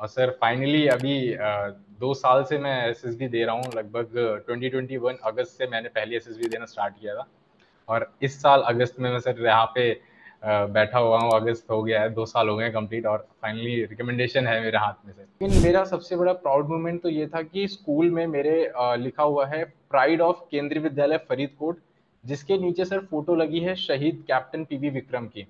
और sir finally अभी दो साल से मैं एसएसबी दे रहा हूँ। लगभग 2021 अगस्त से मैंने पहली एसएसबी देना स्टार्ट किया था। और इस साल अगस्त में मैं सर यहाँ पे बैठा हुआ हूँ। अगस्त हो गया है, दो साल हो गए कंप्लीट और फाइनली रिकमेंडेशन है मेरे हाथ में से लेकिन मेरा सबसे बड़ा प्राउड मोमेंट तो ये था कि स्कूल में मेरे लिखा हुआ है प्राइड ऑफ़ केंद्रीय विद्यालय फरीदकोट जिसके नीचे सर फ़ोटो लगी है शहीद कैप्टन पीवी विक्रम की।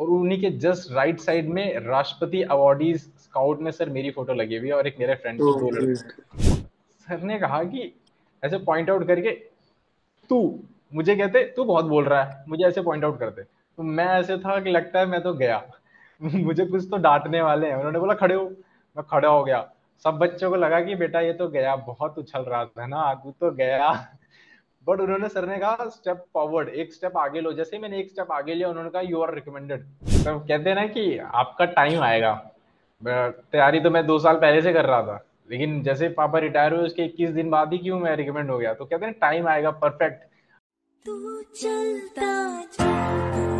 और उन्हीं के जस्ट राइट साइड में राष्ट्रपति अवार्डीज स्काउट में सर मेरी फ़ोटो लगी हुई है और एक मेरे फ्रेंड की दो सर ने कहा कि ऐसे पॉइंट आउट करके, तू, मुझे कहते, तू बहुत बोल रहा है, मुझे ऐसे पॉइंट आउट करते। तो मैं ऐसे था कि लगता है मैं तो गया। मुझे कुछ तो डांटने वाले हैं। उन्होंने बोला, खड़े हो। मैं खड़ा हो गया। सब बच्चों को लगा कि बेटा ये तो गया, बहुत उछल रहा था ना, तू तो गया। बट उन्होंने सर ने कहा स्टेप फॉरवर्ड एक स्टेप आगे लो। जैसे मैंने एक स्टेप आगे लिया, उन्होंने कहा यू आर रिकमेंडेड तो कहते हैं ना कि आपका टाइम आएगा। तैयारी तो मैं दो साल पहले से कर रहा था, लेकिन जैसे पापा रिटायर हुए, उसके 21 दिन बाद ही क्यों मैं रिकमेंड हो गया? तो कहते हैं टाइम आएगा परफेक्ट तू चलता चलता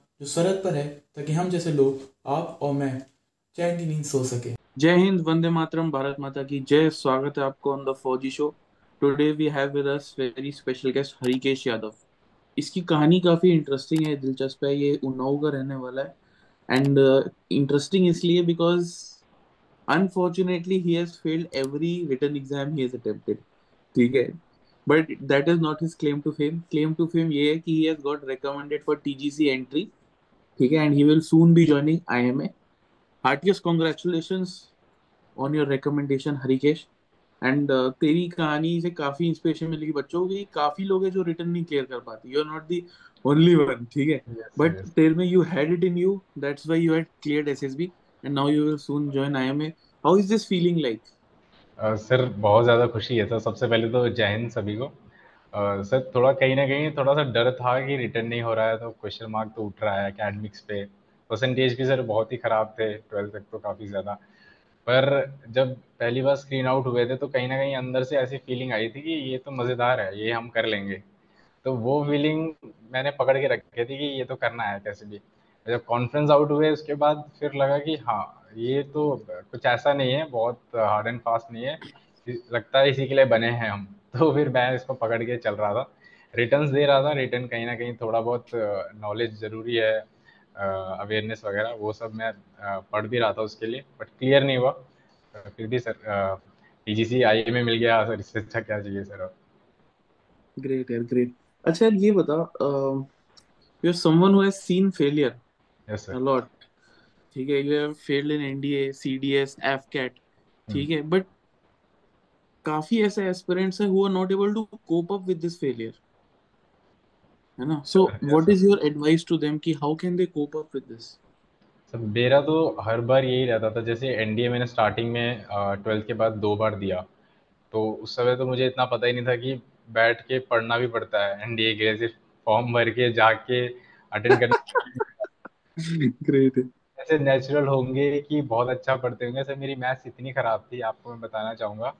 जो सरहद पर है ताकि हम जैसे लोग आप और मैं चैन की नींद सो सके। जय हिंद वंदे मातरम भारत माता की जय। स्वागत है आपको ऑन द फौजी show today we have with us very special guest Harikesh Yadav इसकी कहानी काफ़ी इंटरेस्टिंग है दिलचस्प है ये उन्नाव का रहने वाला है। एंड इंटरेस्टिंग uh, इसलिए because unfortunately he has failed every written exam he has attempted ठीक है? But that is not his claim to fame claim to fame ये है कि he has got recommended for TGC entry ठीक है? And he will soon be joining IMA heartiest congratulations on your recommendation Harikesh and तेरी कहानी से काफ़ी inspiration मिलेगी बच्चों की काफ़ी लोग हैं जो रिटर्न नहीं क्लियर कर पाते you are not the only one ठीक है बट तेरे में you had it in you that's why you had cleared SSB and now you will soon join IMA how is this feeling like sir बहुत ज़्यादा खुशी है sir सबसे पहले तो जय हिंद सभी को सर, थोड़ा कहीं ना कहीं थोड़ा सा डर था कि रिटर्न नहीं हो रहा है तो क्वेश्चन मार्क तो उठ रहा है अकेडमिक्स पे। परसेंटेज भी सर बहुत ही ख़राब थे ट्वेल्थ तक तो काफ़ी ज़्यादा। पर जब पहली बार स्क्रीन आउट हुए थे तो कहीं ना कहीं अंदर से ऐसी फीलिंग आई थी कि ये तो मज़ेदार है, ये हम कर लेंगे। तो वो फीलिंग मैंने पकड़ के रखी थी कि ये तो करना है कैसे भी। जब कॉन्फ्रेंस आउट हुए, उसके बाद फिर लगा कि हाँ ये तो कुछ ऐसा नहीं है, बहुत हार्ड एंड फास्ट नहीं है। लगता है इसी के लिए बने हैं हम। तो फिर मैं इसको पकड़ के चल रहा था। रिटर्न दे रहा था रिटर्न कहीं ना कहीं थोड़ा बहुत नॉलेज ज़रूरी है अवेयरनेस वगैरह वो सब मैं पढ़ भी रहा था उसके लिए बट क्लियर नहीं हुआ। फिर भी सर टी जी सी आई में मिल गया सर इससे अच्छा क्या चाहिए सर? ग्रेट यार ग्रेट अच्छा यार ये बता you are someone who has seen failure yes sir a lot ठीक है you have failed in NDA CDS AFCAT ठीक है बट काफ़ी ऐसे एस्पिरेंट्स हैं who are not able to cope up with this failure है ना? So what is your advice to them कि how can they cope up with this मेरा तो हर बार यही रहता था जैसे एनडीए मैंने स्टार्टिंग में ट्वेल्थ के बाद दो बार दिया। तो उस समय तो मुझे इतना पता ही नहीं था कि बैठ के पढ़ना भी पड़ता है एनडीए के सिर्फ़ फॉर्म भर के जाके अटेंड करना ग्रेट ऐसे नेचुरल होंगे कि बहुत अच्छा पढ़ते होंगे। सर मेरी मैथ्स इतनी खराब थी आपको मैं बताना चाहूँगा।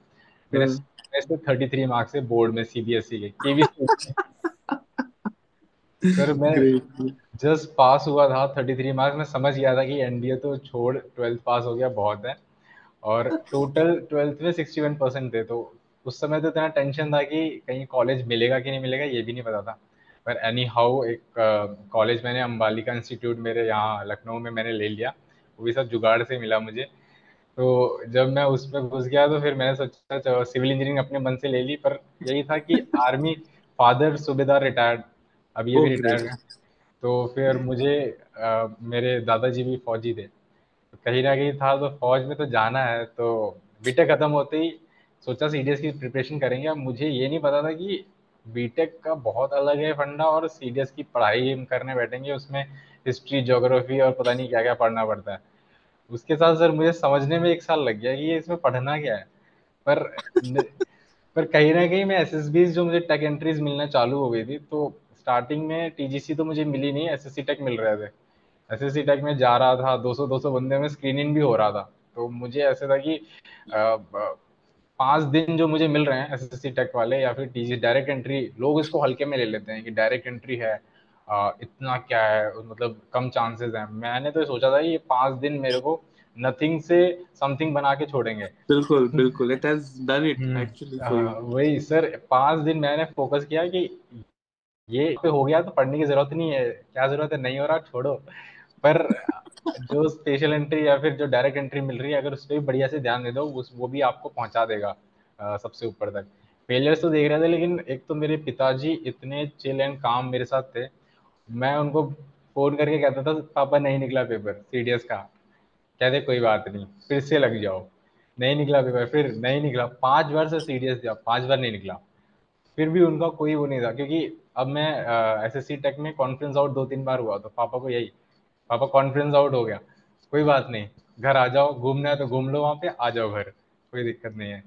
मेरे थर्टी थ्री मार्क्स है बोर्ड में सीबीएसई के केवीसी सर मैं जस्ट पास हुआ था थर्टी थ्री मार्क्स में समझ गया था कि एनडीए तो छोड़ ट्वेल्थ पास हो गया बहुत है। और टोटल ट्वेल्थ में सिक्सटी वन परसेंट थे तो उस समय तो इतना टेंशन था कि कहीं कॉलेज मिलेगा कि नहीं मिलेगा ये भी नहीं पता था। पर एनी हाउ एक कॉलेज uh, मैंने अम्बालिका इंस्टीट्यूट मेरे यहाँ लखनऊ में मैंने ले लिया। वो भी सब जुगाड़ से मिला मुझे। तो जब मैं उसमें घुस गया तो फिर मैंने सोचा सिविल इंजीनियरिंग अपने मन से ले ली पर यही था कि आर्मी फादर सूबेदार रिटायर्ड अब ये भी रिटायर्ड है। तो फिर मुझे आ, मेरे दादाजी भी फौजी थे। तो कहीं ना कहीं था तो फौज में तो जाना है तो बीटेक खत्म होते ही सोचा सीडीएस की प्रिपरेशन करेंगे। अब मुझे ये नहीं पता था कि बीटेक का बहुत अलग है फंडा और सीडीएस की पढ़ाई हम करने बैठेंगे उसमें हिस्ट्री जोग्राफी और पता नहीं क्या क्या पढ़ना पड़ता है। उसके साथ सर मुझे समझने में एक साल लग गया कि ये इसमें पढ़ना क्या है। पर पर कहीं ना कहीं मैं एस एस जो मुझे टेक एंट्रीज मिलना चालू हो गई थी तो स्टार्टिंग में टीजीसी तो मुझे मिली नहीं एस एस सी टेक मिल रहे थे। एस एस सी टेक में जा रहा था 200 200 बंदे में स्क्रीनिंग भी हो रहा था। तो मुझे ऐसे था कि पाँच दिन जो मुझे मिल रहे हैं एस एस सी टेक वाले या फिर टीजी डायरेक्ट एंट्री लोग इसको हल्के में ले लेते हैं कि डायरेक्ट एंट्री है। आ, इतना क्या है मतलब कम चांसेस हैं। मैंने तो सोचा था ये पाँच दिन मेरे को नथिंग से समथिंग बना के छोड़ेंगे। बिल्कुल बिल्कुल it has done it actually वही सर पाँच दिन मैंने फोकस किया कि ये पे हो गया तो पढ़ने की ज़रूरत नहीं है क्या ज़रूरत है? नहीं हो रहा छोड़ो। पर जो स्पेशल एंट्री या फिर जो डायरेक्ट एंट्री मिल रही है अगर उस पर भी बढ़िया से ध्यान दे दो उस वो भी आपको पहुँचा देगा आ, सबसे ऊपर तक। फेलियर्स तो देख रहे थे लेकिन एक तो मेरे पिताजी इतने चिल एंड काम मेरे साथ थे मैं उनको फ़ोन करके कहता था, पापा, नहीं निकला पेपर सीडीएस का। कहते, कोई बात नहीं, फिर से लग जाओ। नहीं निकला पेपर फिर नहीं निकला। पाँच बार से सीडीएस दिया, पाँच बार नहीं निकला। फिर भी उनका कोई वो नहीं था, क्योंकि अब मैं एस एस सी टेक में कॉन्फ्रेंस आउट दो तीन बार हुआ तो पापा को यही, पापा कॉन्फ्रेंस आउट हो गया। कोई बात नहीं, घर आ जाओ, घूमना है तो घूम लो वहाँ पे, आ जाओ घर, कोई दिक्कत नहीं है।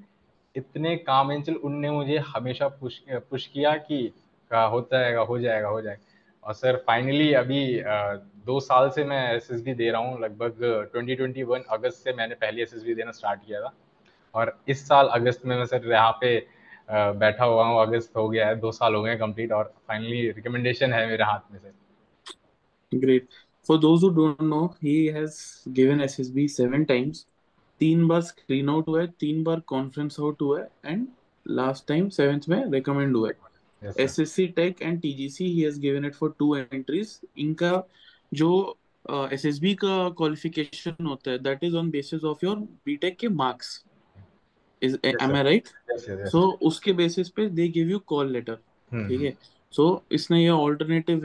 इतने काम एंचल उनने मुझे हमेशा पुश पुश किया कि होता जाएगा, हो जाएगा हो जाएगा। और सर फाइनली अभी दो साल से मैं एस एस बी दे रहा हूँ। लगभग 2021 अगस्त से मैंने पहली एसएसबी देना स्टार्ट किया था। और इस साल अगस्त में मैं सर यहाँ पे बैठा हुआ हूँ। अगस्त हो गया है, दो साल हो गए कंप्लीट और फाइनली रिकमेंडेशन है मेरे हाथ में sir. Great for those who don't know he has given SSB seven times तीन बार स्क्रीन आउट हुआ है, तीन बार कॉन्फ्रेंस आउट हुआ है एंड लास्ट टाइम सेवेंथ में रिकमेंड हुआ है। SSC tech and TGC he has given it for two entries इनका जो एसएसबी uh, का क्वालिफिकेशन होता है that is on basis of your BTech के marks is am I right so उसके बेसिस पे they give you call letter ठीक है सो इसने ये ऑल्टरनेटिव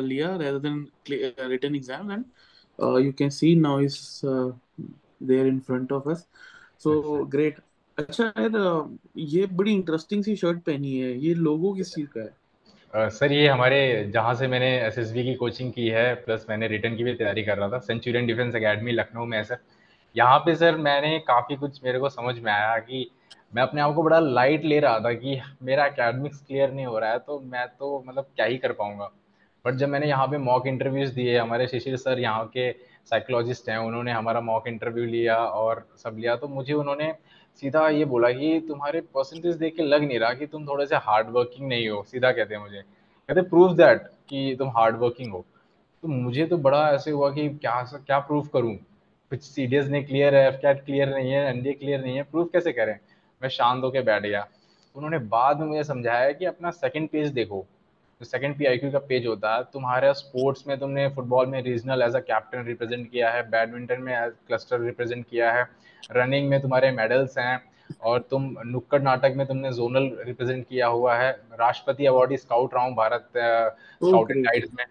लिया rather than written exam and you can see now is there in front of us so great अच्छा यार, ये बड़ी इंटरेस्टिंग सी शर्ट पहनी है, ये लोगो किस चीज़ का है? सर, ये हमारे जहाँ से मैंने एसएसबी की कोचिंग की है प्लस मैंने रिटर्न की भी तैयारी कर रहा था सेंचुरियन डिफेंस एकेडमी लखनऊ में है, सर। यहाँ पे, सर, मैंने काफ़ी कुछ मेरे को समझ में आया कि मैं अपने आप को बड़ा लाइट ले रहा था कि मेरा अकेडमिक्स क्लियर नहीं हो रहा है तो मैं तो मतलब क्या ही कर पाऊँगा। बट जब मैंने यहाँ पे मॉक इंटरव्यूज़ दिए, हमारे शिशिर सर यहाँ के साइकोलॉजिस्ट हैं, उन्होंने हमारा मॉक इंटरव्यू लिया और सब लिया तो मुझे उन्होंने सीधा ये बोला कि तुम्हारे परसेंटेज देख के लग नहीं रहा कि तुम थोड़े से हार्ड वर्किंग नहीं हो। सीधा कहते हैं मुझे। कहते प्रूव दैट कि तुम हार्ड वर्किंग हो। तो मुझे तो बड़ा ऐसे हुआ कि क्या क्या प्रूफ करूँ? कुछ सी ने क्लियर है एफ़ कैट क्लियर नहीं है एनडीए क्लियर नहीं है। प्रूफ कैसे करें? मैं शांत होकर बैठ गया। उन्होंने बाद में मुझे समझाया कि अपना सेकेंड पेज देखो। जो सेकंड पीआईक्यू का पेज होता है तुम्हारे स्पोर्ट्स में तुमने फुटबॉल में regional as a captain represent किया है बैडमिंटन में एज क्लस्टर रिप्रेजेंट किया है रनिंग में तुम्हारे मेडल्स हैं और तुम नुक्कड़ नाटक में तुमने जोनल रिप्रेजेंट किया हुआ है राष्ट्रपति अवार्डी स्काउट रहा हूँ भारत स्काउट एंड गाइड्स में।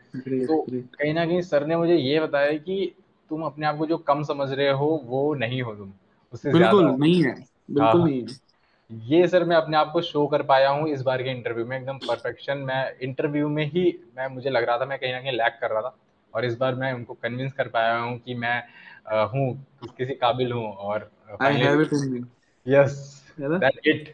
तो कहीं ना कहीं सर ने मुझे ये बताया कि तुम अपने आप को जो कम समझ रहे हो वो नहीं हो तुम उससे बिल्कुल नहीं है बिल्कुल हाँ, नहीं है। ये सर मैं अपने आप को शो कर पाया हूँ इस बार के इंटरव्यू में एकदम परफेक्शन मैं इंटरव्यू में ही मैं मुझे लग रहा था मैं कहीं ना कहीं लैक कर रहा था और इस बार मैं उनको कन्विंस कर पाया हूँ कि मैं हूँ किस, किसी काबिल हूँ और yes that it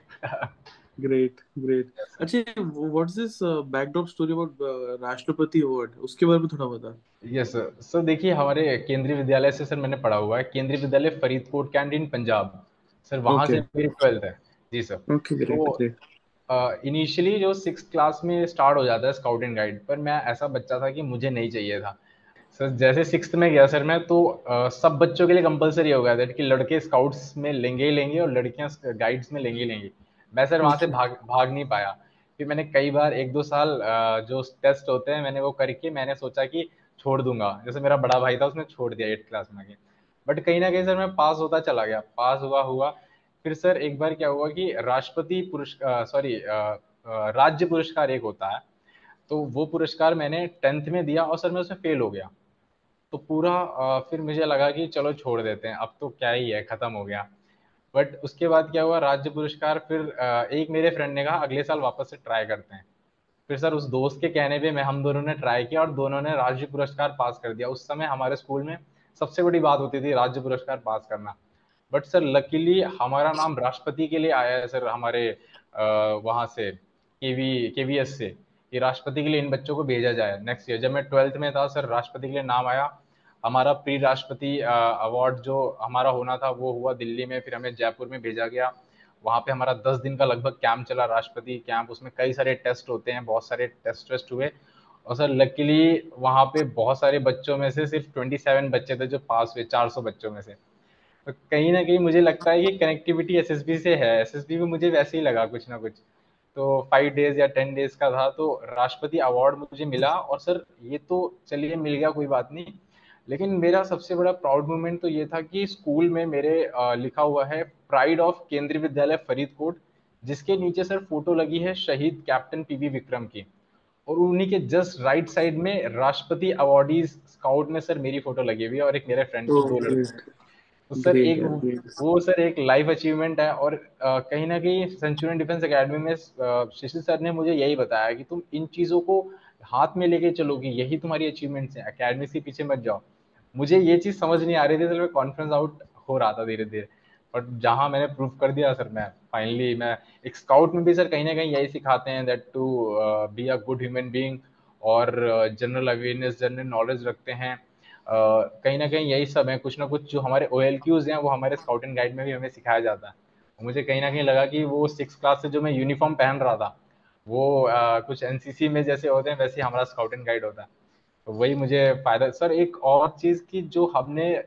great great अच्छा what's this backdrop story about राष्ट्रपति अवार्ड उसके बारे में थोड़ा बता। यस सर सर देखिए हमारे केंद्रीय विद्यालय से सर मैंने पढ़ा हुआ है। केंद्रीय विद्यालय फरीदकोट कैंटीन पंजाब। सर वहाँ okay. से मेरी ट्वेल्थ है। जी सर ओके इनिशियली जो सिक्स क्लास में स्टार्ट हो जाता है स्काउट एंड गाइड पर मैं ऐसा बच्चा था कि मुझे नहीं चाहिए था। सर जैसे सिक्स में गया सर मैं तो uh, सब बच्चों के लिए कंपलसरी हो गया था कि लड़के स्काउट्स में लेंगे ही लेंगे और लड़कियाँ गाइड्स में लेंगे ही लेंगे। मैं सर वहाँ से भाग भाग नहीं पाया। फिर मैंने कई बार एक दो साल जो टेस्ट होते हैं मैंने वो करके मैंने सोचा कि छोड़ दूँगा। जैसे मेरा बड़ा भाई था उसने छोड़ दिया एट क्लास में आगे बट कहीं ना कहीं सर मैं पास होता चला गया। पास हुआ हुआ। फिर सर, एक बार क्या हुआ कि राष्ट्रपति पुरस्कार सॉरी राज्य पुरस्कार एक होता है। तो वो पुरस्कार मैंने टेंथ में दिया और सर मैं उसमें फेल हो गया। तो पूरा फिर मुझे लगा कि चलो छोड़ देते हैं, अब तो क्या ही है, खत्म हो गया। बट उसके बाद क्या हुआ, राज्य पुरस्कार फिर एक मेरे फ्रेंड ने कहा, अगले साल वापस से ट्राई करते हैं। फिर सर उस दोस्त के कहने पे मैं, हम दोनों ने ट्राई किया और दोनों ने राज्य पुरस्कार पास कर दिया। उस समय हमारे स्कूल में सबसे बड़ी बात होती थी, राज्य पुरस्कार पास करना। बट सर लकीली हमारा नाम राष्ट्रपति के लिए आया है सर हमारे वहाँ से केवी केवीएस से, कि राष्ट्रपति के लिए इन बच्चों को भेजा जाए नेक्स्ट ईयर जब मैं ट्वेल्थ में था सर राष्ट्रपति के लिए नाम आया। हमारा प्री राष्ट्रपति अवार्ड जो हमारा होना था, वो हुआ दिल्ली में, फिर हमें जयपुर में भेजा गया। वहाँ पे हमारा दस दिन का लगभग कैंप चला, राष्ट्रपति कैंप उसमें कई सारे टेस्ट होते हैं, बहुत सारे टेस्ट वेस्ट हुए। और सर लकीली वहाँ पे बहुत सारे बच्चों में से सिर्फ़ ट्वेंटी सेवन बच्चे थे जो पास हुए, चार सौ बच्चों में से। कहीं ना कहीं मुझे लगता है कि कनेक्टिविटी एसएसबी से है। एस भी मुझे वैसे ही लगा कुछ ना कुछ। तो फाइव डेज़ या टेन डेज़ का था तो राष्ट्रपति अवार्ड मुझे मिला और सर ये तो चलिए मिल गया कोई बात नहीं। लेकिन मेरा सबसे बड़ा प्राउड मोमेंट तो ये था कि स्कूल में मेरे आ, लिखा हुआ है प्राइड ऑफ़ केंद्रीय विद्यालय फरीदकोट जिसके नीचे सर फ़ोटो लगी है शहीद कैप्टन पीवी विक्रम की। और उन्हीं के जस्ट राइट साइड में राष्ट्रपति अवार्डीज स्काउट में सर मेरी फ़ोटो लगी हुई है और एक मेरे फ्रेंड की दो लड़के। तो सर एक वो सर एक लाइफ अचीवमेंट है और कहीं ना कहीं सेंचुरियन डिफेंस एकेडमी में शिशिर सर ने मुझे यही बताया कि तुम इन चीज़ों को हाथ में लेके चलोगे यही तुम्हारी अचीवमेंट्स है। अकेडमी से पीछे मत जाओ। मुझे ये चीज़ समझ नहीं आ रही थी सर मैं कॉन्फ्रेंस आउट हो रहा था धीरे धीरे बट जहाँ मैंने प्रूफ कर दिया सर मैं फाइनली मैं एक स्काउट में भी सर कहीं ना कहीं यही सिखाते हैं that to be a good human being और जनरल अवेयरनेस जनरल नॉलेज रखते हैं। कहीं ना कहीं यही सब है। कुछ ना कुछ जो हमारे ओ एल क्यूज हैं वो हमारे स्काउट एंड गाइड में भी हमें सिखाया जाता है। मुझे कहीं ना कहीं लगा कि वो सिक्स क्लास से जो मैं यूनिफॉर्म पहन रहा था वो आ, कुछ एनसीसी में जैसे होते हैं वैसे हमारा स्काउट एंड गाइड होता है। तो वही मुझे फ़ायदा सर एक और चीज़ की जो हमने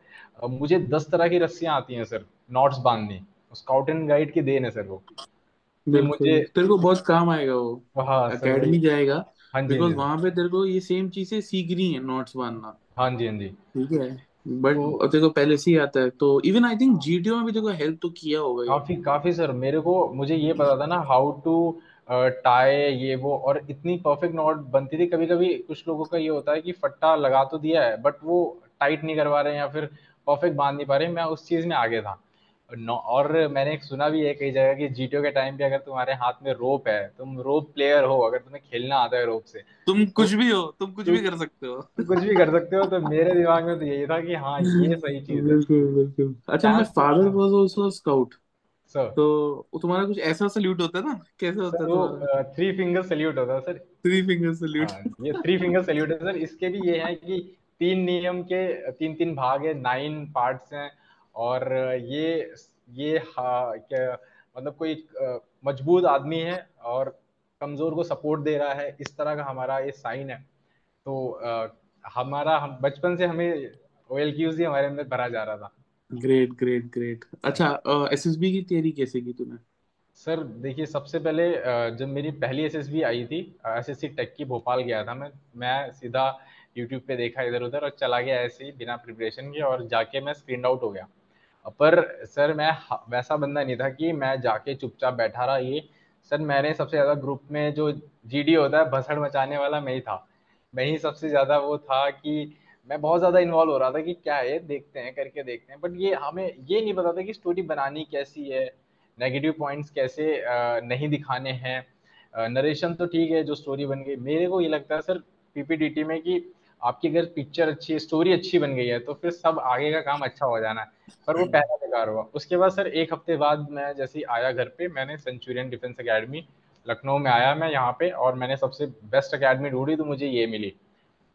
मुझे दस तरह की रस्सियाँ आती हैं सर नॉट्स बांधनी। स्काउट एंड गाइड की देन है सर वो। मुझे तेरे को बहुत काम आएगा वो। हाँ एकेडमी जाएगा। हाँ जी बिकॉज़ वहाँ पे तेरे को ये सेम चीज़ें सीखनी है नोट्स बांधना हाँ जी हाँ जी। ठीक है बट तो, तेरे को पहले से ही आता है तो इवन आई थिंक जीटीओ में भी तेरे को हेल्प तो किया होगा काफ़ी काफ़ी सर मेरे को मुझे ये पता था ना हाउ टू टाई ये वो और इतनी परफेक्ट नॉट बनती थी कभी कभी कुछ लोगों का ये होता है कि फट्टा लगा तो दिया है बट वो टाइट नहीं करवा रहे हैं या फिर परफेक्ट बाँध नहीं पा रहे मैं उस चीज़ में आगे था। और मैंने एक सुना भी है कई जगह कि जीटीओ के टाइम पे अगर तुम्हारे हाथ में रोप है तुम रोप प्लेयर हो अगर तुम्हें खेलना आता है रोप से तुम कुछ भी हो तुम कुछ भी कर सकते हो। कुछ भी कर सकते हो तो मेरे दिमाग में तो यही था कि हाँ ये सही चीज़ है। बिल्कुल बिल्कुल। अच्छा my father was also scout तो तुम्हारा कुछ ऐसा सल्यूट होता है ना? कैसे होता है तो थ्री फिंगर सल्यूट होता है सर। थ्री फिंगर सल्यूट ये थ्री फिंगर सल्यूट है सर। इसके भी ये है कि तीन नियम के तीन तीन भाग है नाइन पार्ट्स हैं। और ये ये क्या मतलब कोई मज़बूत आदमी है और कमज़ोर को सपोर्ट दे रहा है इस तरह का हमारा ये साइन है। तो आ, हमारा हम बचपन से हमें ओएल क्यूज ही हमारे अंदर भरा जा रहा था। Great great great. अच्छा एसएसबी की तैयारी कैसे की तूने? सर देखिए सबसे पहले जब मेरी पहली एसएसबी आई थी एसएससी टेक की भोपाल गया था मैं मैं सीधा यूट्यूब पे देखा इधर उधर और चला गया ऐसे ही बिना प्रिपरेशन के और जाके मैं स्क्रीन आउट हो गया। पर सर मैं वैसा बंदा नहीं था कि मैं जाके चुपचाप बैठा रहा, ये सर मैंने सबसे ज़्यादा ग्रुप में जो जीडी होता है, भसड़ मचाने वाला मैं ही था। मैं ही सबसे ज़्यादा वो था कि मैं बहुत ज़्यादा इन्वॉल्व हो रहा था कि क्या है, देखते हैं, करके देखते हैं। बट ये हमें ये नहीं पता था कि स्टोरी बनानी कैसी है नेगेटिव पॉइंट्स कैसे नहीं दिखाने हैं। नरेशन तो ठीक है जो स्टोरी बन गई। मेरे को ये लगता है सर पीपीडीटी में कि आपकी अगर पिक्चर अच्छी है स्टोरी अच्छी बन गई है तो फिर सब आगे का काम अच्छा हो जाना है। पर वो पहला बेकार हुआ। उसके बाद सर एक हफ़्ते बाद मैं जैसे ही आया घर पे मैंने सेंचुरियन डिफेंस अकेडमी लखनऊ में आया मैं यहाँ पे और मैंने सबसे बेस्ट अकेडमी ढूंढी तो मुझे ये मिली।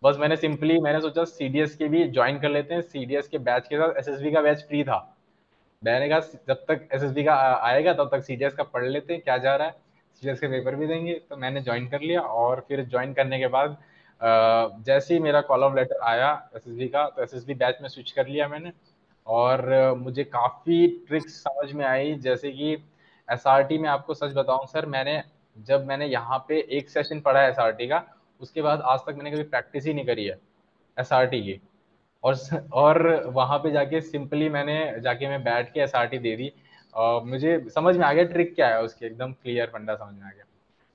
बस मैंने सिंपली मैंने सोचा सीडीएस के भी ज्वाइन कर लेते हैं। सीडीएस के बैच के साथ एसएसबी का बैच फ्री था। मैंने कहा जब तक एसएसबी का आएगा तब तक सीडीएस का पढ़ लेते हैं क्या जा रहा है? सीडीएस के पेपर भी देंगे। तो मैंने ज्वाइन कर लिया और फिर ज्वाइन करने के बाद जैसे ही मेरा कॉल ऑफ़ लेटर आया एस का तो एस बैच में स्विच कर लिया मैंने। और मुझे काफ़ी ट्रिक्स समझ में आई, जैसे कि एसआरटी में आपको सच बताऊँ, सर, मैंने, जब मैंने यहाँ पे एक सेशन पढ़ा है एस का, उसके बाद आज तक मैंने कभी प्रैक्टिस ही नहीं करी है एस आर टी की। और और वहाँ पे जाके सिंपली मैंने, जाके मैं बैठ के एसआरटी दे दी। और मुझे समझ में आ गया ट्रिक क्या है उसकी, एकदम क्लियर फंडा समझ में आ गया।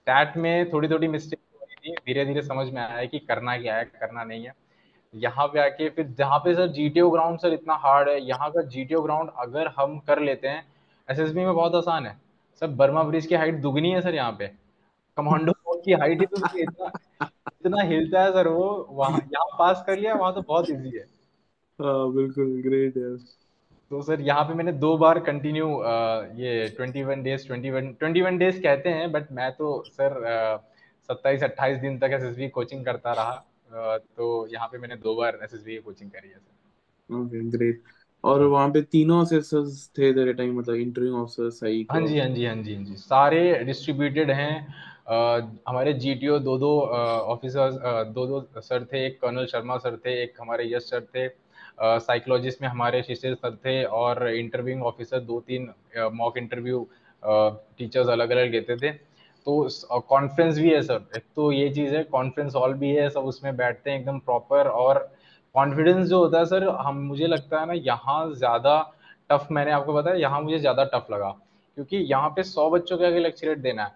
टैट में थोड़ी थोड़ी मिस्टेक थी धीरे धीरे समझ में आया कि करना क्या है करना नहीं है। यहाँ पे आके फिर जहाँ पे सर जीटीओ ग्राउंड सर इतना हार्ड है यहाँ का जीटीओ ग्राउंड अगर हम कर लेते हैं एसएसबी में बहुत आसान है। सर बर्मा ब्रिज की हाइट दुगनी है सर यहाँ पे। कमांडो की हाइट ही तो इतना इतना हिलता है सर वो वहाँ यहाँ पास कर लिया वहाँ तो बहुत इजी है। हाँ बिल्कुल ग्रेट यार तो सर यहाँ पे मैंने दो बार कंटिन्यू ये twenty one days twenty one twenty one days कहते हैं बट मैं तो सर सत्ताईस अट्ठाईस दिन तक एसएसबी कोचिंग करता रहा तो यहाँ पे मैंने दो बार एस की कोचिंग करी है ओके ग्रेट और। वहाँ पे तीनों ऑफिसर्स थे तेरे टाइम मतलब इंटरव्यू ऑफिसर सही हाँ जी हाँ जी हाँ जी हाँ जी. सारे डिस्ट्रीब्यूटेड हैं. हमारे जीटीओ दो दो ऑफिसर्स दो दो सर थे. एक कर्नल शर्मा सर थे एक हमारे यश सर थे. साइकोलॉजिस्ट में हमारे शिशिर सर थे और इंटरव्यूइंग ऑफिसर दो तीन मॉक इंटरव्यू टीचर्स अलग अलग लेते थे. तो कॉन्फ्रेंस भी है सर एक तो ये चीज़ है कॉन्फ्रेंस हॉल भी है, सब उसमें बैठते हैं एकदम प्रॉपर और कॉन्फिडेंस जो होता है सर, हम, मुझे लगता है ना, यहाँ ज़्यादा टफ मैंने आपको बताया, यहाँ मुझे ज़्यादा टफ लगा। क्योंकि यहाँ पे सौ बच्चों के आगे लेक्चरेट देना है।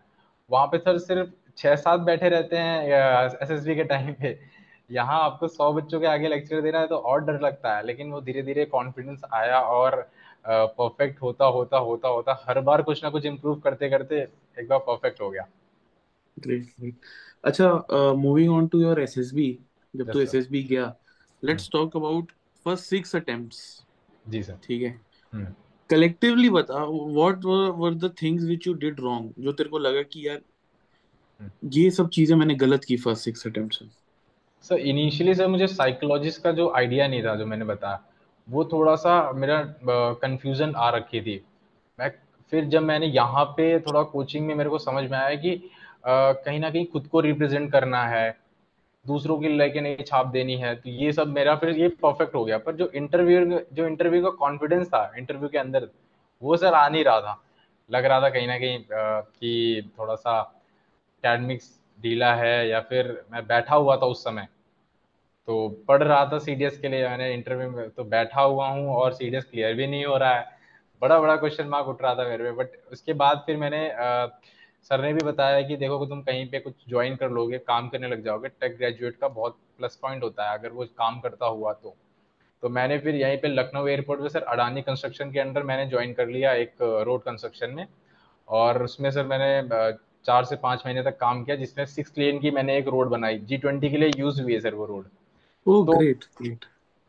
वहाँ पे सर सिर्फ़ छः सात बैठे रहते हैं एसएसबी के टाइम पे। यहाँ आपको सौ बच्चों के आगे लेक्चर देना है तो और डर लगता है। लेकिन वो धीरे धीरे कॉन्फिडेंस आया और परफेक्ट होता होता होता होता हर बार कुछ ना कुछ इम्प्रूव करते करते एक बार परफेक्ट हो गया। ग्रेट अच्छा moving on to your SSB जब तो एसएसबी गया let's talk about first six attempts ji sir ठीक है? Collectively hmm. बता what were the things which you did wrong जो तेरे को लगा कि यार हम्म। ये सब चीज़ें मैंने गलत की फ़र्स्ट सिक्स अटेम्प्ट्स में सर इनिशियली सर मुझे साइकोलॉजिस्ट का जो आइडिया नहीं था जो मैंने बताया वो थोड़ा सा मेरा कंफ्यूजन आ रखी थी। मैं फिर जब मैंने यहाँ पे थोड़ा कोचिंग में मेरे को समझ में आया कि कहीं ना कहीं खुद को रिप्रेजेंट करना है, दूसरों की लेके नहीं छाप देनी है तो ये सब मेरा फिर ये परफेक्ट हो गया। पर जो इंटरव्यू जो इंटरव्यू का कॉन्फिडेंस था इंटरव्यू के अंदर, वो सर आ नहीं रहा था। लग रहा था कहीं ना कहीं कि थोड़ा सा अकेडमिक्स ढीला है या फिर मैं बैठा हुआ था उस समय। तो पढ़ रहा था सी के लिए, मैंने इंटरव्यू में तो बैठा हुआ हूँ और सी क्लियर भी नहीं हो रहा है। बड़ा बड़ा क्वेश्चन मार्क उठ रहा था मेरे में बट उसके बाद फिर मैंने आ, सर ने भी बताया कि देखो तुम कहीं पे कुछ ज्वाइन कर लोगे काम करने लग जाओगे टेक ग्रेजुएट का बहुत प्लस पॉइंट होता है अगर वो काम करता हुआ तो। तो मैंने फिर यहीं पे लखनऊ एयरपोर्ट पे सर अडानी कंस्ट्रक्शन के अंडर मैंने ज्वाइन कर लिया एक रोड कंस्ट्रक्शन में। और उसमें सर मैंने चार से पाँच महीने तक काम किया जिसमें सिक्स लेन की मैंने एक रोड बनाई जी ट्वेंटी के लिए यूज़ हुई है सर वो रोड तो, ग्रेट ग्रेट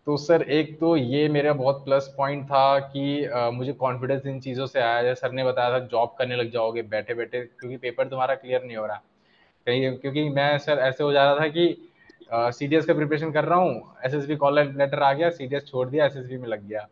तो सर एक तो ये मेरा बहुत प्लस पॉइंट था कि आ, मुझे कॉन्फिडेंस इन चीज़ों से आया। जैसे सर ने बताया था जॉब करने लग जाओगे बैठे बैठे क्योंकि पेपर तुम्हारा क्लियर नहीं हो रहा। कहीं क्योंकि मैं सर ऐसे हो जा रहा था कि सी डी एस का प्रिपरेशन कर रहा हूँ S S B call letter आ गया सी डी एस छोड़ दिया एस एस बी में लग गया।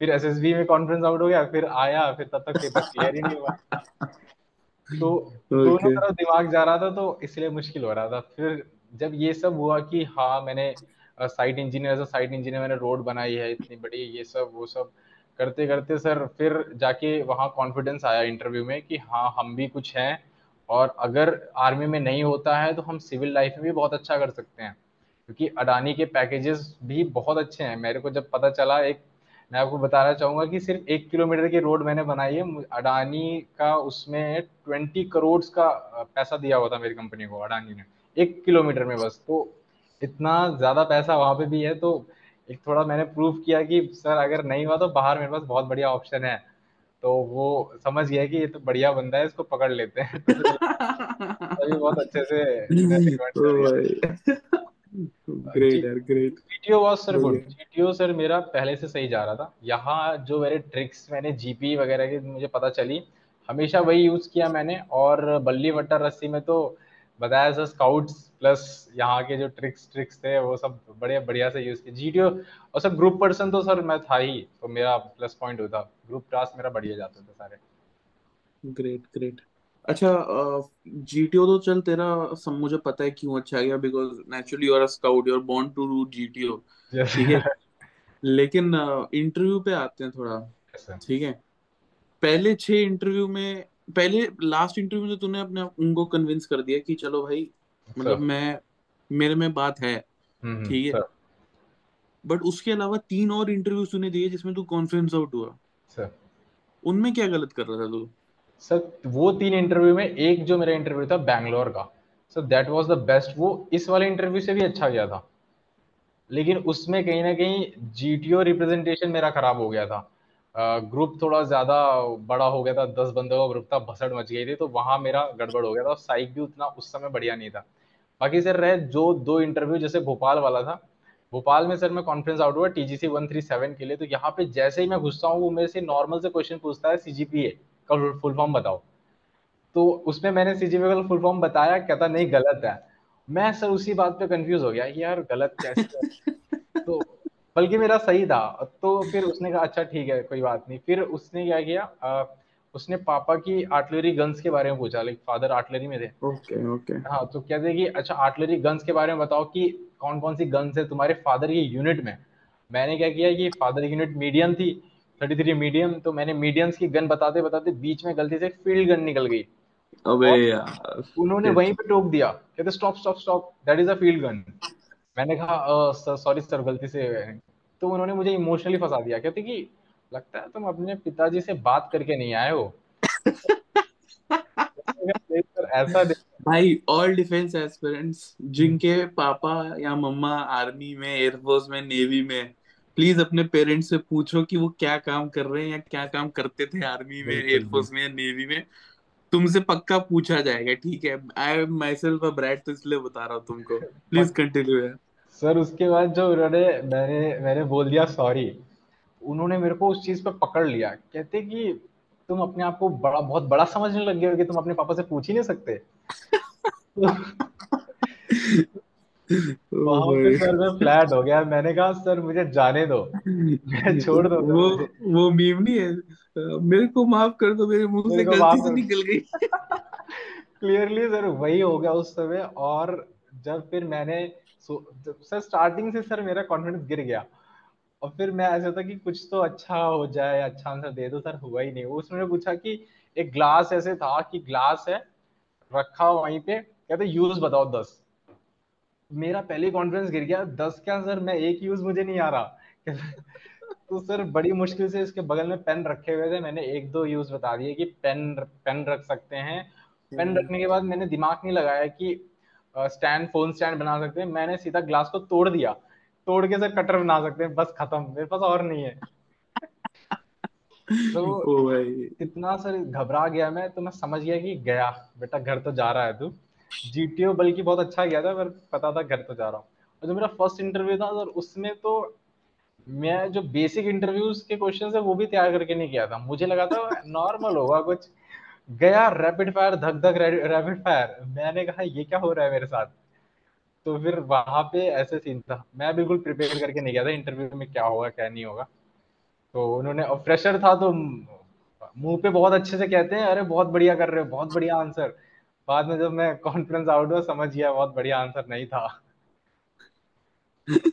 फिर एस एस बी में कॉन्फ्रेंस आउट हो गया फिर आया फिर तब तक पेपर क्लियर ही नहीं हुआ। तो दोनों तरफ़ दिमाग जा रहा था तो इसलिए मुश्किल हो रहा था। फिर जब ये सब हुआ कि हाँ मैंने site engineer as site engineer मैंने रोड बनाई है, इतनी बड़ी, ये सब, वो सब करते करते सर, फिर जाके वहाँ कॉन्फिडेंस आया इंटरव्यू में कि हाँ हम भी कुछ हैं और अगर आर्मी में नहीं होता है तो हम सिविल लाइफ में भी बहुत अच्छा कर सकते हैं। क्योंकि अडानी के पैकेजेस भी बहुत अच्छे हैं। मेरे को जब पता चला, एक, मैं आपको बताना चाहूँगा कि सिर्फ़ एक किलोमीटर की रोड मैंने बनाई है अडानी का उसमें ट्वेंटी करोड़ का पैसा दिया हुआ था मेरी कंपनी को, अडानी ने। एक किलोमीटर में बस तो इतना ज़्यादा पैसा वहाँ पे भी है तो एक थोड़ा मैंने प्रूव किया कि सर अगर नहीं हुआ तो बाहर मेरे पास बहुत बढ़िया ऑप्शन है। तो वो समझ गया कि ये तो बढ़िया बंदा है इसको पकड़ लेते हैं। तो तो बहुत अच्छे से ग्रेट यार great GTO was sir good GTO sir मेरा पहले से सही जा रहा था। यहाँ जो मेरे ट्रिक्स मैंने जीपी वगैरह की मुझे पता चली हमेशा वही यूज़ किया मैंने और बल्ली वट्टा रस्सी में तो बताया सर स्काउट्स प्लस यहाँ के जो ट्रिक्स ट्रिक्स थे वो सब बड़े बढ़िया से यूज़ किए। जीटीओ और सर ग्रुप पर्सन तो सर मैं था ही तो मेरा प्लस पॉइंट होता। ग्रुप टास्क मेरा बढ़िया जाता था सारे। ग्रेट ग्रेट अच्छा जीटीओ तो चल तेरा सब मुझे पता है क्यों अच्छा गया because naturally you are a scout you are born to do GTO ठीक है? लेकिन इंटरव्यू पे आते हैं थोड़ा। ठीक है? पहले छह इंटरव्यू में पहले लास्ट इंटरव्यू में तूने अपने उनको कन्विंस कर दिया कि चलो भाई मतलब मैं मेरे में बात है हम्म, हम्म, ठीक है? बट उसके अलावा तीन और इंटरव्यू तूने दिए जिसमें तू कॉन्फ्रेंस आउट हुआ। उनमें क्या गलत कर रहा था तू? सर वो तीन इंटरव्यू में एक जो मेरा इंटरव्यू था बैंगलोर का। Sir that was the best वो इस वाले इंटरव्यू से भी अच्छा गया था। लेकिन उसमें कहीं ना कहीं जीटीओ रिप्रेजेंटेशन मेरा खराब हो गया था। ग्रुप थोड़ा ज़्यादा बड़ा हो गया था दस बंदों का ग्रुप था भसड़ मच गई थी तो वहाँ मेरा गड़बड़ हो गया था साइक भी उतना उस समय बढ़िया नहीं था। बाकी सर रहे जो दो इंटरव्यू जैसे भोपाल वाला था भोपाल में सर मैं कॉन्फ्रेंस आउट हुआ टीजीसी वन थ्री सेवन के लिए तो यहाँ पे जैसे ही मैं घुसता हूँ वो मेरे से नॉर्मल से क्वेश्चन पूछता है सीजीपीए का फुल फॉर्म बताओ। तो उसमें मैंने सीजीपीए का फुल फॉर्म बताया कहता नहीं गलत है। मैं सर उसी बात पे कंफ्यूज हो गया यार गलत कैसे तो बल्कि मेरा सही था। तो फिर उसने कहा अच्छा ठीक है कोई बात नहीं। फिर उसने क्या किया आ, उसने पापा की आर्टलरी गन्स के बारे में पूछा लाइक फादर आर्टलरी में थे। ओके ओके हाँ तो कहते कि अच्छा आर्टलरी गन्स के बारे में बताओ कि कौन कौन सी गन्स है तुम्हारे फादर की यूनिट में? मैंने क्या किया कि फादर की यूनिट मीडियम थी थर्टी थ्री मीडियम तो मैंने मीडियम्स की गन बताते बताते बीच में गलती से फ़ील्ड गन निकल गई। अबे यार उन्होंने वहीं पे टोक दिया कहते stop stop stop that is a field gun मैंने कहा सॉरी सर गलती से तो उन्होंने मुझे इमोशनली फंसा दिया। कहते कि लगता है तुम अपने पिताजी से बात करके नहीं आए हो? ऐसा भाई ऑल डिफेंस एस्पिरेंट्स जिनके पापा या मम्मा आर्मी में एयरफोर्स में नेवी में प्लीज़ अपने पेरेंट्स से पूछो कि वो क्या काम कर रहे हैं या क्या काम करते थे आर्मी में एयरफोर्स में या नेवी में। तुमसे पक्का पूछा जाएगा ठीक है? आई माई सेल्फ अ ब्राइट तो इसलिए बता रहा हूँ तुमको। प्लीज़ कंटिन्यू यार सर उसके बाद जो उन्होंने मैंने मैंने बोल दिया सॉरी उन्होंने मेरे को उस चीज़ पे पकड़ लिया। कहते कि तुम अपने आप को बड़ा बहुत बड़ा समझने लग गए हो कि तुम अपने पापा से पूछ ही नहीं सकते। वहाँ पे सर मैं फ्लैट हो गया। मैंने कहा सर मुझे जाने दो। मैं छोड़ दो वो वो मीम नहीं है। मेरे को माफ़ कर दो मेरे मुँह से गलती से निकल गई। क्लियरली सर वही हो गया उस समय। और जब फिर मैंने सर स्टार्टिंग से सर मेरा कॉन्फिडेंस गिर गया और फिर मैं ऐसा था कि कुछ तो अच्छा हो जाए अच्छा आंसर दे दो सर हुआ ही नहीं। उसने पूछा कि एक ग्लास ऐसे था कि ग्लास है रखा वहीं पे कहते यूज़ बताओ दस। मेरा पहले कॉन्फिडेंस गिर गया दस क्या सर मैं एक यूज़ मुझे नहीं आ रहा। तो सर बड़ी मुश्किल से इसके बगल में पेन रखे हुए थे मैंने एक दो यूज़ बता दिए कि पेन पेन रख सकते हैं। Pen hmm. रखने के बाद मैंने दिमाग नहीं लगाया कि स्टैंड फ़ोन स्टैंड बना सकते हैं। मैंने सीधा ग्लास को तोड़ दिया। तोड़ के सर कटर बना सकते हैं। बस खत्म। मेरे पास और नहीं है। तो इतना सर घबरा गया मैं तो मैं समझ गया कि गया। बेटा घर तो जा रहा है तू। जीटीओ बल्कि बहुत अच्छा गया था पर पता था घर तो जा रहा हूँ। और जो मेरा फ़र्स्ट इंटरव्यू था सर उसमें तो मैं जो बेसिक इंटरव्यूज़ के क्वेश्चन है वो भी तैयार करके नहीं किया था। मुझे लगा था नॉर्मल होगा कुछ। गया रैपिड फायर धक धक रैपिड फायर मैंने कहा ये क्या हो रहा है मेरे साथ? तो फिर वहाँ पे ऐसे सीन था। मैं बिल्कुल प्रिपेयर करके नहीं गया था इंटरव्यू में क्या होगा क्या नहीं होगा। तो उन्होंने फ्रेशर था तो मुँह पे बहुत अच्छे से कहते हैं अरे बहुत बढ़िया कर रहे हो बहुत बढ़िया आंसर बाद में जब मैं कॉन्फ्रेंस आउट हुआ समझ गया बहुत बढ़िया आंसर नहीं था।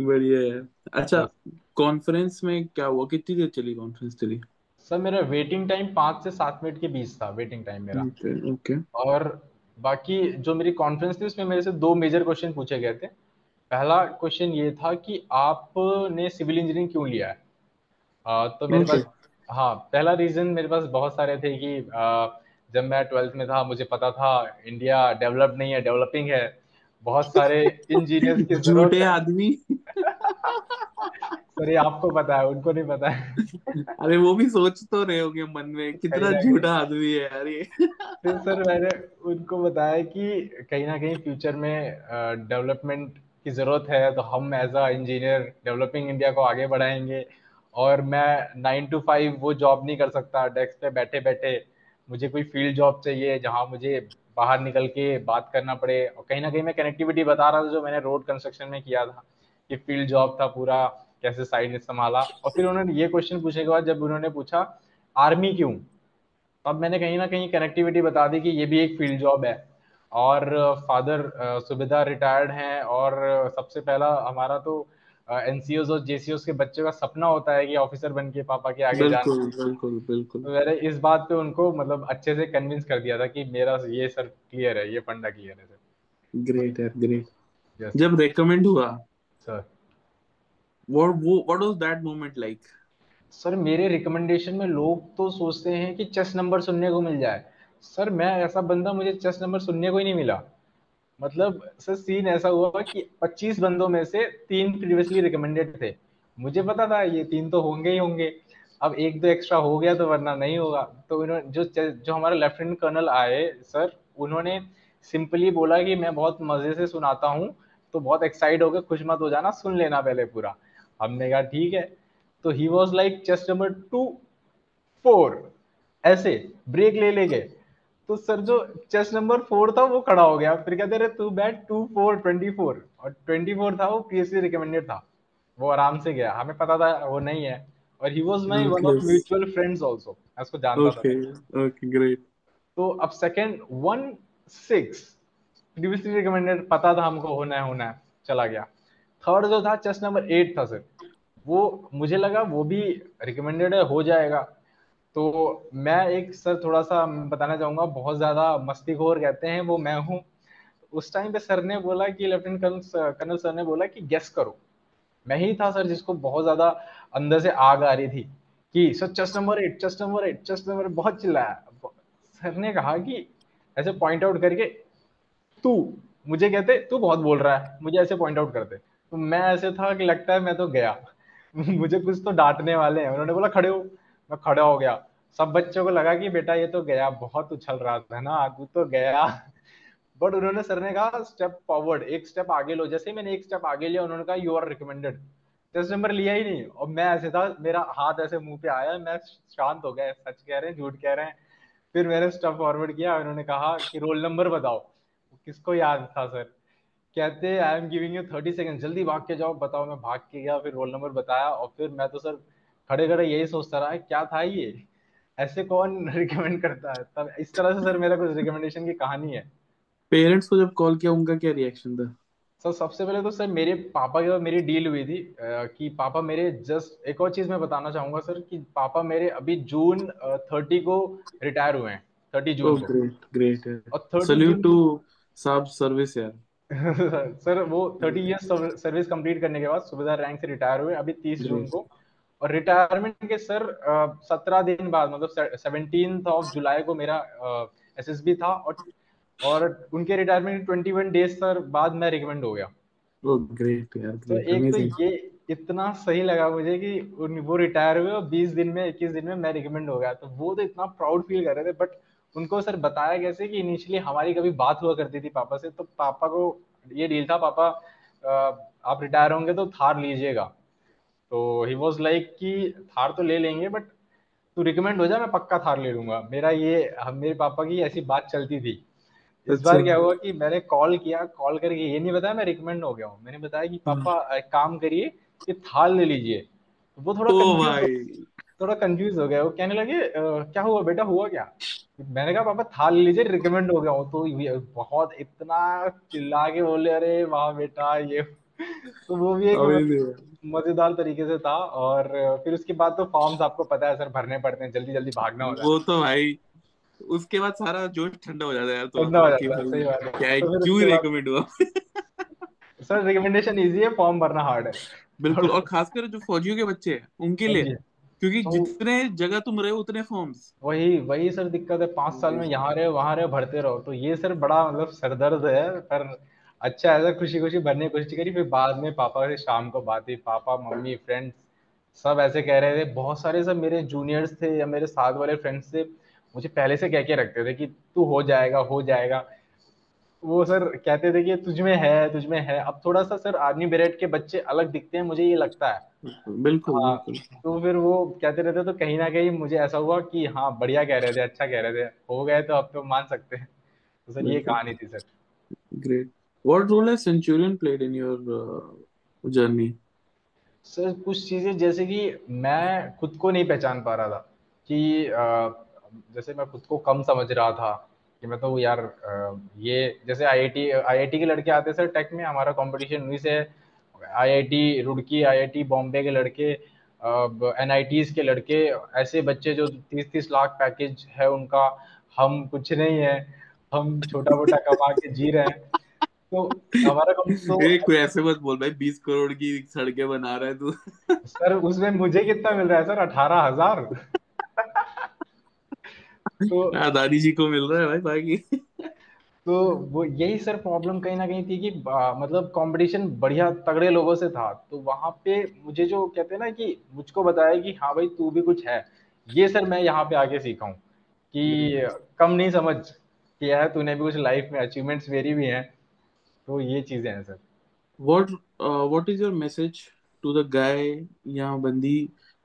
बढ़िया है। अच्छा कॉन्फ्रेंस में क्या हुआ? कितनी देर चली कॉन्फ्रेंस चली सर मेरा वेटिंग टाइम पाँच से सात मिनट के बीच था वेटिंग टाइम मेरा। Okay okay, okay. और बाकी जो मेरी कॉन्फ्रेंस थी उसमें मेरे से दो मेजर क्वेश्चन पूछे गए थे। पहला क्वेश्चन ये था कि आपने सिविल इंजीनियरिंग क्यों लिया है? आ, तो मेरे पास हाँ पहला रीजन मेरे पास बहुत सारे थे कि आ, जब मैं ट्वेल्थ में था मुझे पता था इंडिया डेवलप नहीं है डेवलपिंग है। बहुत सारे इंजीनियर्स की ज़रूरत है। आदमी। सर ये आपको पता है उनको नहीं पता है। अरे वो भी सोच तो रहे होंगे मन में कितना झूठा आदमी है यार ये। फिर सर मैंने उनको बताया कि कहीं ना कहीं फ्यूचर में डेवलपमेंट की ज़रूरत है तो हम as a engineer developing India को आगे बढ़ाएँगे। और मैं नाइन टू फाइव वो जॉब नहीं कर सकता डेस्क पे बैठे बैठे मुझे कोई फ़ील्ड जॉब चाहिए जहाँ मुझे बाहर निकल के बात करना पड़े। और कहीं ना कहीं मैं कनेक्टिविटी बता रहा था जो मैंने रोड कंस्ट्रक्शन में किया था कि फ़ील्ड जॉब था पूरा। कैसे साइड ने संभाला। और फिर उन्होंने ये क्वेश्चन पूछने के बाद जब उन्होंने पूछा आर्मी क्यों? अब मैंने कहीं ना कहीं कनेक्टिविटी बता दी कि ये भी एक फ़ील्ड जॉब है। और फादर सुबेदार रिटायर्ड हैं और सबसे पहला हमारा तो एनसीओ और जेसीओ के बच्चे का सपना होता है कि ऑफिसर बन के पापा के आगे जाना। बिल्कुल बिल्कुल तो मैंने इस बात पे उनको मतलब अच्छे से कन्विंस कर दिया था कि मेरा ये सर क्लियर है ये फंडा क्लियर है। सर ग्रेट है ग्रेट जब रेकमेंड हुआ sir what what was that moment like? Sir मेरे रिकमेंडेशन में लोग तो सोचते हैं कि चेस नंबर सुनने को मिल जाए। सर मैं ऐसा बंदा, मुझे चेस नंबर सुनने को ही नहीं मिला। मतलब सर सीन ऐसा हुआ कि 25 बंदों में से तीन प्रीवियसली रिकमेंडेड थे। मुझे पता था, ये तीन तो होंगे ही होंगे। अब एक दो एक्स्ट्रा हो गया तो वरना नहीं होगा। तो इन्होंने जो जो हमारे लेफ्टिनेंट कर्नल आए सर उन्होंने सिंपली बोला कि मैं बहुत मज़े से सुनाता हूँ तो बहुत एक्साइट होकर खुश मत हो जाना, सुन लेना पहले पूरा। हमने कहा ठीक है। तो he was like chest number two four ऐसे ब्रेक ले ले गए तो सर जो चेस्ट नंबर फोर था वो खड़ा हो गया। फिर कहते रहे तू bat two four twenty four और ट्वेंटी फोर था वो पीएससी रिकमेंडेड था। वो आराम से गया। हमें पता था वो नहीं है। और he was my one of mutual friends also मैं उसको जानता okay, था ओके ग्रेट तो अब second one six previously recommended पता था हमको होना है होना है। चला गया। थर्ड जो था चेस्ट नंबर एट था सर वो मुझे लगा वो भी रिकमेंडेड है जाएगा। तो मैं एक सर थोड़ा सा बताना चाहूँगा, बहुत ज़्यादा मस्तीखोर कहते हैं वो, मैं हूँ। उस टाइम पे सर ने बोला कि लेफ्टिनेंट कर्नल सर ने बोला कि गेस करो। मैं ही था सर जिसको बहुत ज़्यादा अंदर से आग आ रही थी कि sir chest number eight chest number eight chest number बहुत चिल्लाया। सर ने कहा कि, ऐसे पॉइंट आउट करके, तू, मुझे कहते, तू बहुत बोल रहा है, मुझे ऐसे पॉइंट आउट करते तो मैं ऐसे था कि लगता है मैं तो गया। मुझे कुछ तो डांटने वाले हैं। उन्होंने बोला, खड़े हो। मैं खड़ा हो गया। सब बच्चों को लगा कि, बेटा, ये तो गया। बहुत उछल रहा था ना। तू तो गया। बट उन्होंने, सर ने कहा स्टेप फॉरवर्ड एक स्टेप आगे लो। जैसे ही मैंने एक स्टेप आगे लिया, उन्होंने कहा you are recommended test number लिया ही नहीं। और मैं ऐसे था, मेरा हाथ ऐसे मुँह पे आया। मैं शांत हो गया। सच कह रहे हैं, झूठ कह रहे हैं। फिर मैंने स्टेप फॉरवर्ड किया। उन्होंने कहा कि, रोल नंबर बताओ। किसको याद था, सर? कहते I am giving you thirty second जल्दी भाग के जाओ बताओ मैं भाग के गया फिर रोल नंबर बताया और फिर मैं तो सर खड़े खड़े यही सोचता रहा क्या था ये? ऐसे कौन रिकमेंड करता है? तब इस तरह से सर मेरा कुछ रिकमेंडेशन की कहानी है। पेरेंट्स को जब कॉल किया उनका क्या रिएक्शन था? सर सबसे पहले तो सर मेरे पापा के साथ मेरी डील हुई थी कि पापा मेरे जस्ट एक और चीज़ मैं बताना चाहूँगा सर कि पापा मेरे अभी जून थर्टी को रिटायर हुए हैं thirty June oh, great great और सल्यूट टू सब सर्विस यार। सर वो थर्टी इयर्स सर्विस कंप्लीट करने के बाद सुबेदार रैंक से रिटायर हुए अभी तीस जून को। और रिटायरमेंट के सर सत्रह दिन बाद मतलब सेवनटीन ऑफ़ जुलाई को मेरा एस एस बी था और और उनके retirement twenty one days sir बाद मैं रिकमेंड हो गया। ग्रेट यार तो एक तो ये इतना सही लगा मुझे कि वो रिटायर हुए और बीस दिन में इक्कीस दिन में मैं रिकमेंड हो गया। तो वो तो इतना प्राउड फील कर रहे थे बट उनको सर बताया कैसे कि इनिशियली हमारी कभी बात हुआ करती थी पापा से तो पापा को ये डील था पापा आप रिटायर होंगे तो थार लीजिएगा। तो ही वॉज़ लाइक कि थार तो ले लेंगे बट तू रिकमेंड हो जा मैं पक्का थार ले लूँगा। मेरा ये हम मेरे पापा की ऐसी बात चलती थी। इस अच्छा। बार क्या हुआ कि मैंने कॉल किया कॉल करके ये नहीं बताया मैं रिकमेंड हो गया हूँ। मैंने बताया कि पापा हम्म। एक काम करिए कि थार ले लीजिए। तो वो थोड़ा थोड़ा कंफ्यूज हो गया। वो कहने लगे क्या हुआ बेटा हुआ क्या? मैंने कहा पापा थाल लीजिए रिकमेंड हो गया। हूँ तो बहुत इतना चिल्ला के बोले अरे वाह बेटा ये तो वो भी एक मज़ेदार तरीके से था। और फिर उसके बाद तो फॉर्म्स आपको पता है सर भरने पड़ते हैं जल्दी जल्दी भागना होता है। वो तो भाई उसके बाद सारा जोश ठंडा हो जाता है यार तो ठंडा हो जाता है सही बात है। क्या तो क्यों रिकमेंड हुआ? सर रिकमेंडेशन इजी है फॉर्म भरना हार्ड है। बिल्कुल और खासकर जो फौजियों के बच्चे हैं उनके लिए। क्योंकि तो, जितने जगह तुम रहे उतने फॉर्म्स वही वही सर दिक्कत है पाँच साल में यहाँ रहे वहाँ रहे भरते रहो। तो ये सर बड़ा मतलब सरदर्द है पर अच्छा ऐसा खुशी खुशी भरने की कोशिश करी फिर बाद में पापा से शाम को बात हुई पापा मम्मी फ्रेंड्स सब ऐसे कह रहे थे। बहुत सारे सब मेरे जूनियर्स थे या मेरे साथ वाले फ्रेंड्स थे मुझे पहले से कह के रखते थे कि तू हो जाएगा हो जाएगा। वो सर कहते थे कि तुझ में है तुझ में है। अब थोड़ा सा सर आर्मी ब्रेड के बच्चे अलग दिखते हैं मुझे ये लगता है। बिल्कुल हाँ, तो फिर वो कहते रहते तो कहीं ना कहीं मुझे ऐसा हुआ कि हाँ बढ़िया कह रहे थे अच्छा कह रहे थे। हो गए तो अब तो मान सकते हैं। तो सर ये कहानी थी सर। ग्रेट व्हाट रोल है centurion played in your journey sir कुछ चीज़ें जैसे कि मैं खुद को नहीं पहचान पा रहा था कि जैसे मैं खुद को कम समझ रहा था। कि मैं तो यार ये जैसे आईआईटी आईआईटी के लड़के आते सर टेक में हमारा कंपटीशन उन्हीं से आईआईटी रुड़की आईआईटी बॉम्बे के लड़के एन के लड़के ऐसे बच्चे जो तीस तीस लाख पैकेज है उनका हम कुछ नहीं है। हम छोटा मोटा कमा के जी रहे हैं। तो हमारा कम तो कोई ऐसे मत बोल भाई बीस करोड़ की सड़कें बना रहा है तू। सर उसमें मुझे कितना मिल रहा है सर? अठारह हज़ार। तो अदानी जी को मिल रहा है भाई बाकी। तो वो यही सर प्रॉब्लम कहीं ना कहीं थी कि आ, मतलब कंपटीशन बढ़िया तगड़े लोगों से था। तो वहाँ पे मुझे जो कहते हैं ना कि मुझको बताया कि हाँ भाई तू भी कुछ है। ये सर मैं यहाँ पे आके सीखा हूँ कि कम नहीं समझ किया है तूने भी कुछ लाइफ में अचीवमेंट्स मेरी भी हैं। तो ये चीज़ें हैं sir. What what is your message to the guy या बंदी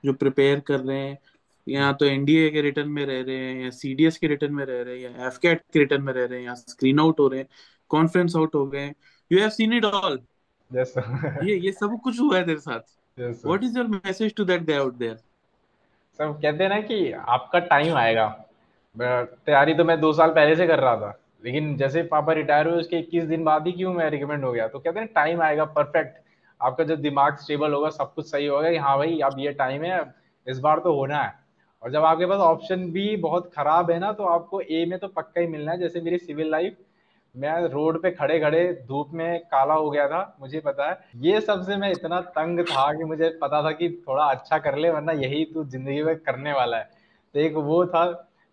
जो प्रिपेयर कर रहे हैं? या तो एनडीए के रिटर्न में रह रहे हैं या सीडीएस के रिटर्न में रह रहे हैं या एफकेट के रिटर्न में रह रहे हैं या स्क्रीन आउट हो रहे हैं कॉन्फ्रेंस आउट हो गए you have seen it all yes ये ये सब कुछ हुआ है तेरे साथ। Yes what is your message to that guy out there सब कहते हैं ना कि आपका टाइम आएगा। तैयारी तो मैं दो साल पहले से कर रहा था। लेकिन जैसे पापा रिटायर हुए उसके इक्कीस दिन बाद ही क्यों मैं रिकमेंड हो गया? तो कहते हैं टाइम आएगा परफेक्ट आपका जब दिमाग स्टेबल होगा सब कुछ सही होगा कि हाँ भाई अब ये टाइम है इस बार तो होना है। और जब आपके पास ऑप्शन भी बहुत खराब है ना तो आपको ए में तो पक्का ही मिलना है। जैसे मेरी सिविल लाइफ मैं रोड पे खड़े खड़े धूप में काला हो गया था मुझे पता है। ये सबसे मैं इतना तंग था कि मुझे पता था कि थोड़ा अच्छा कर ले वरना यही तू ज़िंदगी में करने वाला है। तो एक वो था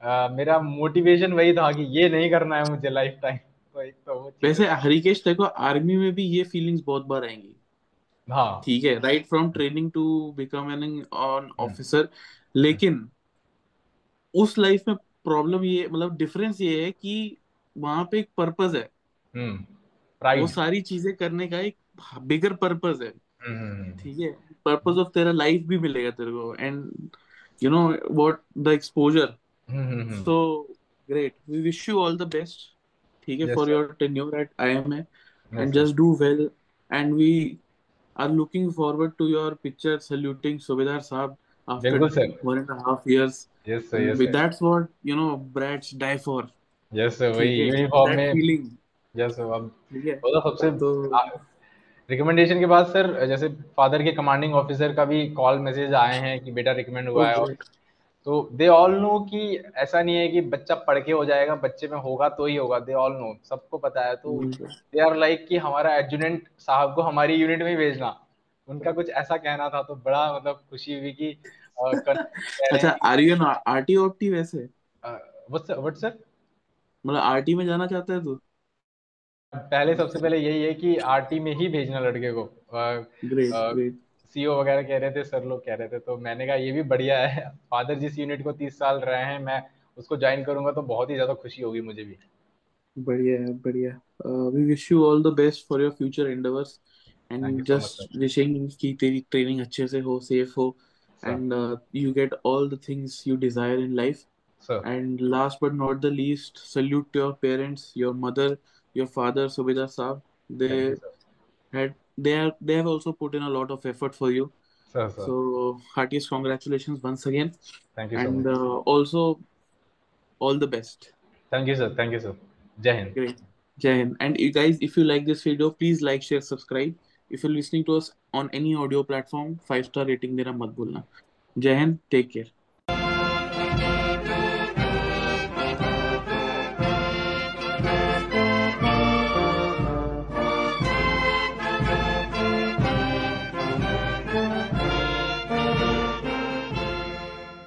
आ, मेरा मोटिवेशन वही था कि ये नहीं करना है मुझे लाइफ टाइम तो एक तो वो वैसे हरिकेश देखो आर्मी में भी ये फीलिंग्स बहुत बार आएँगी। हाँ। ठीक है right from training to become an on officer लेकिन उस लाइफ में प्रॉब्लम ये मतलब डिफरेंस ये है कि वहाँ पे एक पर्पस है। हम्म वो सारी चीज़ें करने का एक बिगर पर्पस है। हम्म ठीक है? पर्पस ऑफ़ तेरा लाइफ भी मिलेगा तेरे को। And you know what the exposure hmm hmm so great we wish you all the best ठीक है? For your tenure at IMA sir just do well and we are looking forward to your picture saluting Subedar Saab after बिल्कुल sir one and a half years. Yes sir and yes with sir that's what you know brats die for. Yes sir वही uniform में feeling. Yes sir अब तो सबसे तो recommendation के बाद sir जैसे फादर के कमांडिंग ऑफिसर का भी कॉल मैसेज आए हैं कि बेटा रिकमेंड हुआ है और तो दे ऑल नो कि ऐसा नहीं है कि बच्चा पढ़ के हो जाएगा बच्चे में होगा तो ही होगा दे ऑल नो सबको पता है। तो दे आर लाइक कि हमारा एडजुनेंट साहब को हमारी यूनिट में भेजना। उनका कुछ ऐसा कहना था तो बड़ा मतलब खुशी हुई कि अच्छा are you an RT OT वैसे? व्हाट्स व्हाट सर मतलब आरटी में जाना चाहता है तू? पहले सबसे पहले यही है कि आरटी में ही भेजना लड़के को। सीओ वगैरह कह रहे थे सर लोग कह रहे थे तो मैंने कहा ये भी बढ़िया है। फादर जिस यूनिट को तीस साल रहे हैं मैं उसको ज्वाइन करूँगा तो बहुत ही ज़्यादा खुशी होगी मुझे भी। बढ़िया है बढ़िया। We wish you all the best for your future endeavours and just so wishing ki teri training acche se ho safe ho sir. and uh, you get all the things you desire in life. Sir. and last but not the least salute to your parents your mother your father subedar saab. They you, had they are they have also put in a lot of effort for you. So heartiest congratulations once again. Thank you and so uh, also all the best. Thank you sir. Thank you sir. Jai hind. Great. Jai And you guys, if you like this video, please like, share, subscribe. If you listening to us on any audio platform five star rating देना मत भूलना। जय Hind take care